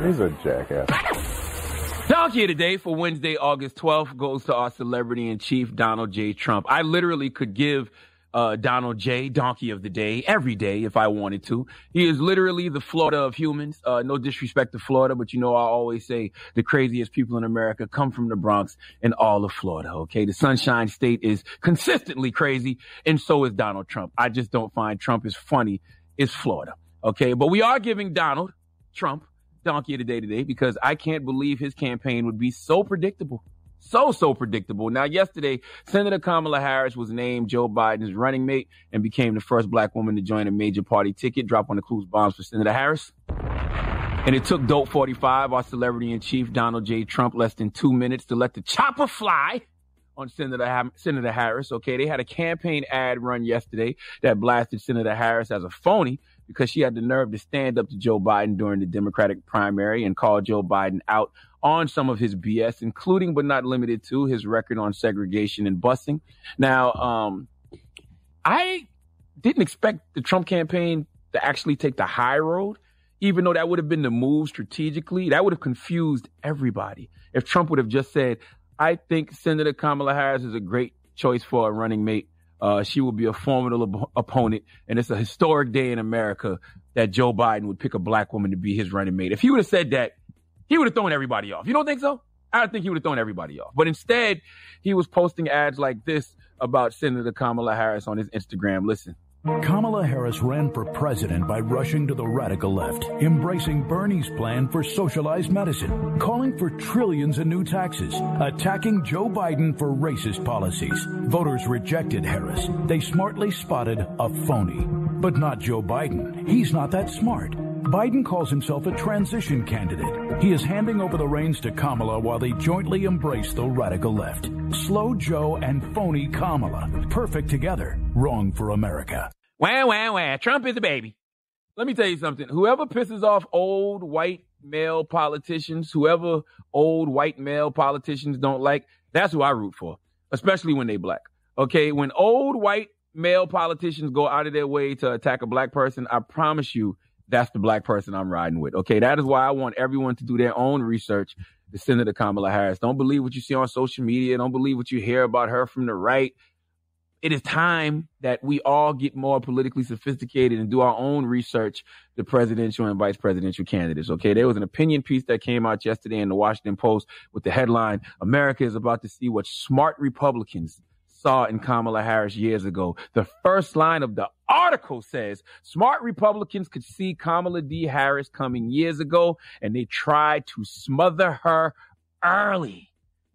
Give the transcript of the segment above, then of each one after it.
He's a jackass. Donkey of the day for Wednesday, August 12th goes to our celebrity in chief, Donald J. Trump. I literally could give uh, Donald J. Donkey of the Day every day if I wanted to. He is literally the Florida of humans. Uh, no disrespect to Florida, but you know, I always say the craziest people in America come from the Bronx and all of Florida. Okay. The Sunshine State is consistently crazy, and so is Donald Trump. I just don't find Trump as funny as Florida. Okay. But we are giving Donald Trump donkey of the day today because I can't believe his campaign would be so predictable. So, so predictable. Now, yesterday, Senator Kamala Harris was named Joe Biden's running mate and became the first black woman to join a major party ticket. Drop on the clues bombs for Senator Harris. And it took Dope 45, our celebrity in chief, Donald J. Trump, less than two minutes to let the chopper fly on Senator, ha- Senator Harris. Okay. They had a campaign ad run yesterday that blasted Senator Harris as a phony because she had the nerve to stand up to Joe Biden during the Democratic primary and call Joe Biden out on some of his BS, including but not limited to his record on segregation and busing. Now, um, I didn't expect the Trump campaign to actually take the high road, even though that would have been the move strategically. That would have confused everybody. If Trump would have just said, I think Senator Kamala Harris is a great choice for a running mate uh, she will be a formidable opponent, and it's a historic day in America that Joe Biden would pick a black woman to be his running mate. If he would have said that, he would have thrown everybody off. You don't think so? I don't think he would have thrown everybody off. But instead, he was posting ads like this about Senator Kamala Harris on his Instagram. Listen. Kamala Harris ran for president by rushing to the radical left, embracing Bernie's plan for socialized medicine, calling for trillions in new taxes, attacking Joe Biden for racist policies. Voters rejected Harris. They smartly spotted a phony. But not Joe Biden. He's not that smart. Biden calls himself a transition candidate. He is handing over the reins to Kamala while they jointly embrace the radical left. Slow Joe and phony Kamala. Perfect together. Wrong for America. Wah, wah, wah. Trump is a baby. Let me tell you something. Whoever pisses off old white male politicians, whoever old white male politicians don't like, that's who I root for, especially when they black. Okay. When old white male politicians go out of their way to attack a black person, I promise you that's the black person I'm riding with. Okay. That is why I want everyone to do their own research to Senator Kamala Harris. Don't believe what you see on social media. Don't believe what you hear about her from the right. It is time that we all get more politically sophisticated and do our own research the presidential and vice presidential candidates. Okay. There was an opinion piece that came out yesterday in the Washington Post with the headline, America is about to see what smart Republicans saw in Kamala Harris years ago. The first line of the article says smart Republicans could see Kamala D. Harris coming years ago and they tried to smother her early.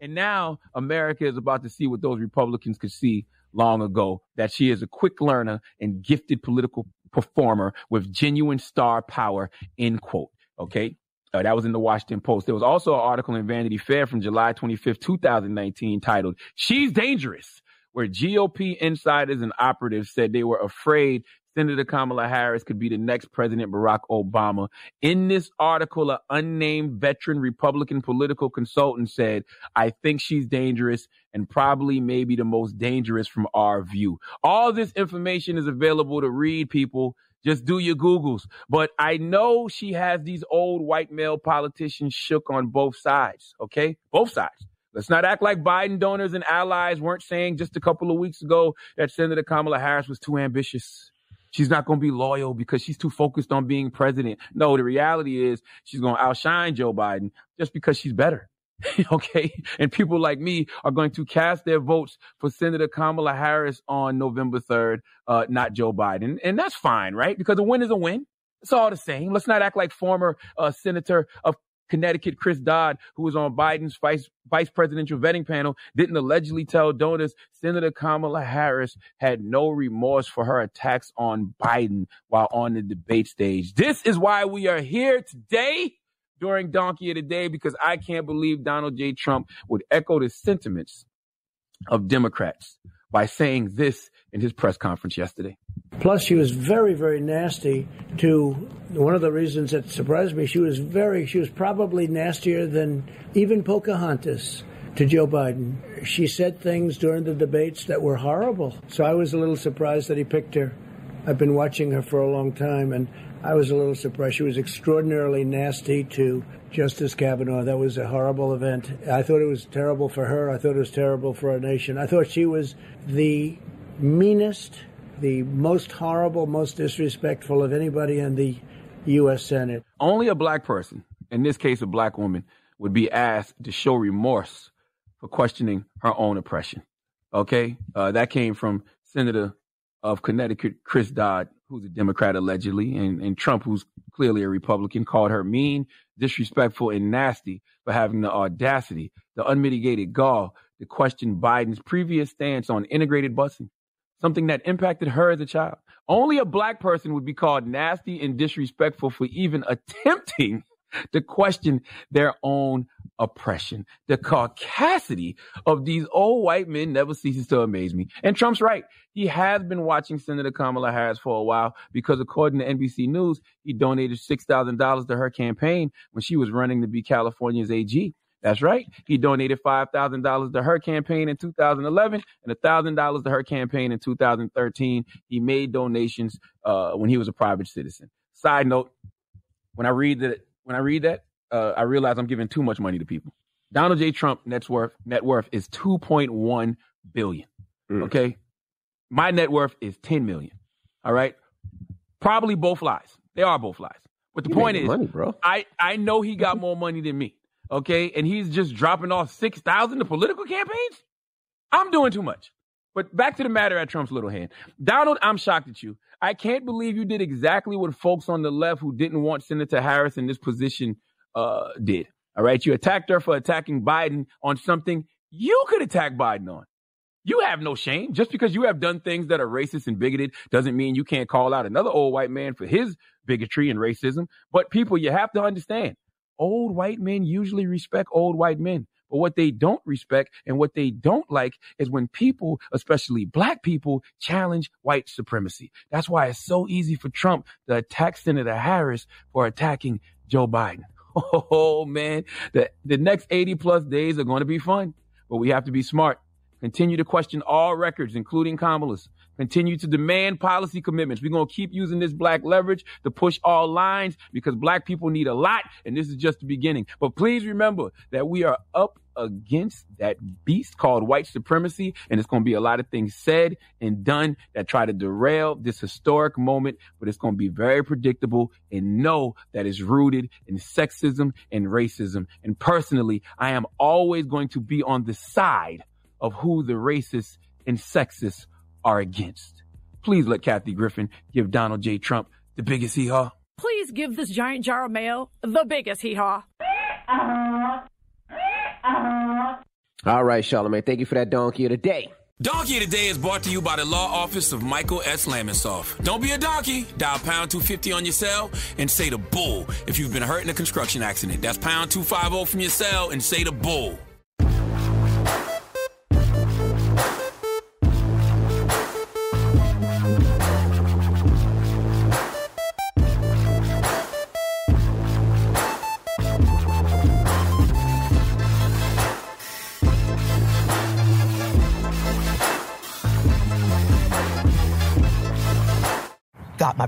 And now America is about to see what those Republicans could see long ago that she is a quick learner and gifted political performer with genuine star power, end quote. Okay. Uh, that was in the Washington Post. There was also an article in Vanity Fair from July 25th, 2019 titled, She's Dangerous, where GOP insiders and operatives said they were afraid Senator Kamala Harris could be the next President Barack Obama. In this article, an unnamed veteran Republican political consultant said, I think she's dangerous and probably maybe the most dangerous from our view. All this information is available to read, people. Just do your Googles. But I know she has these old white male politicians shook on both sides, okay? Both sides. Let's not act like Biden donors and allies weren't saying just a couple of weeks ago that Senator Kamala Harris was too ambitious. She's not going to be loyal because she's too focused on being president. No, the reality is she's going to outshine Joe Biden just because she's better. okay. And people like me are going to cast their votes for Senator Kamala Harris on November 3rd, uh, not Joe Biden. And that's fine, right? Because a win is a win. It's all the same. Let's not act like former uh, Senator of Connecticut Chris Dodd, who was on Biden's vice, vice presidential vetting panel, didn't allegedly tell donors Senator Kamala Harris had no remorse for her attacks on Biden while on the debate stage. This is why we are here today during Donkey of the Day because I can't believe Donald J. Trump would echo the sentiments of Democrats by saying this in his press conference yesterday. Plus, she was very, very nasty to one of the reasons that surprised me. She was very, she was probably nastier than even Pocahontas to Joe Biden. She said things during the debates that were horrible. So I was a little surprised that he picked her. I've been watching her for a long time, and I was a little surprised. She was extraordinarily nasty to Justice Kavanaugh. That was a horrible event. I thought it was terrible for her. I thought it was terrible for our nation. I thought she was the meanest, the most horrible, most disrespectful of anybody in the U.S. Senate. Only a black person, in this case a black woman, would be asked to show remorse for questioning her own oppression. Okay? Uh, that came from Senator of Connecticut, Chris Dodd, who's a Democrat allegedly, and, and Trump, who's clearly a Republican, called her mean, disrespectful, and nasty for having the audacity, the unmitigated gall to question Biden's previous stance on integrated busing something that impacted her as a child. Only a black person would be called nasty and disrespectful for even attempting to question their own oppression. The caucasity of these old white men never ceases to amaze me. And Trump's right. He has been watching Senator Kamala Harris for a while because according to NBC News, he donated $6,000 to her campaign when she was running to be California's AG. That's right. He donated $5,000 to her campaign in 2011 and $1,000 to her campaign in 2013. He made donations uh, when he was a private citizen. Side note, when I read that, when I read that, uh, I realize I'm giving too much money to people. Donald J. Trump net worth net worth is 2.1 billion. Mm. Okay, my net worth is 10 million. All right, probably both lies. They are both lies. But the you point is, money, bro. I I know he got more money than me okay, and he's just dropping off 6,000 to political campaigns? I'm doing too much. But back to the matter at Trump's little hand. Donald, I'm shocked at you. I can't believe you did exactly what folks on the left who didn't want Senator Harris in this position uh, did. All right. You attacked her for attacking Biden on something you could attack Biden on. You have no shame. Just because you have done things that are racist and bigoted doesn't mean you can't call out another old white man for his bigotry and racism. But people, you have to understand old white men usually respect old white men. But what they don't respect and what they don't like is when people, especially black people, challenge white supremacy. That's why it's so easy for Trump to attack Senator Harris for attacking Joe Biden. Oh man, the, the next 80 plus days are going to be fun, but we have to be smart. Continue to question all records, including Kamala's. Continue to demand policy commitments. We're going to keep using this black leverage to push all lines because black people need a lot, and this is just the beginning. But please remember that we are up against that beast called white supremacy, and it's going to be a lot of things said and done that try to derail this historic moment, but it's going to be very predictable and know that it's rooted in sexism and racism. And personally, I am always going to be on the side of who the racists and sexists are against. Please let Kathy Griffin give Donald J. Trump the biggest hee haw. Please give this giant jar of mail the biggest hee haw. All right, Charlamagne, thank you for that donkey of the day. Donkey of the Day is brought to you by the law office of Michael S. Lamonsoff. Don't be a donkey. Dial pound 250 on your cell and say the bull if you've been hurt in a construction accident. That's pound 250 from your cell and say the bull.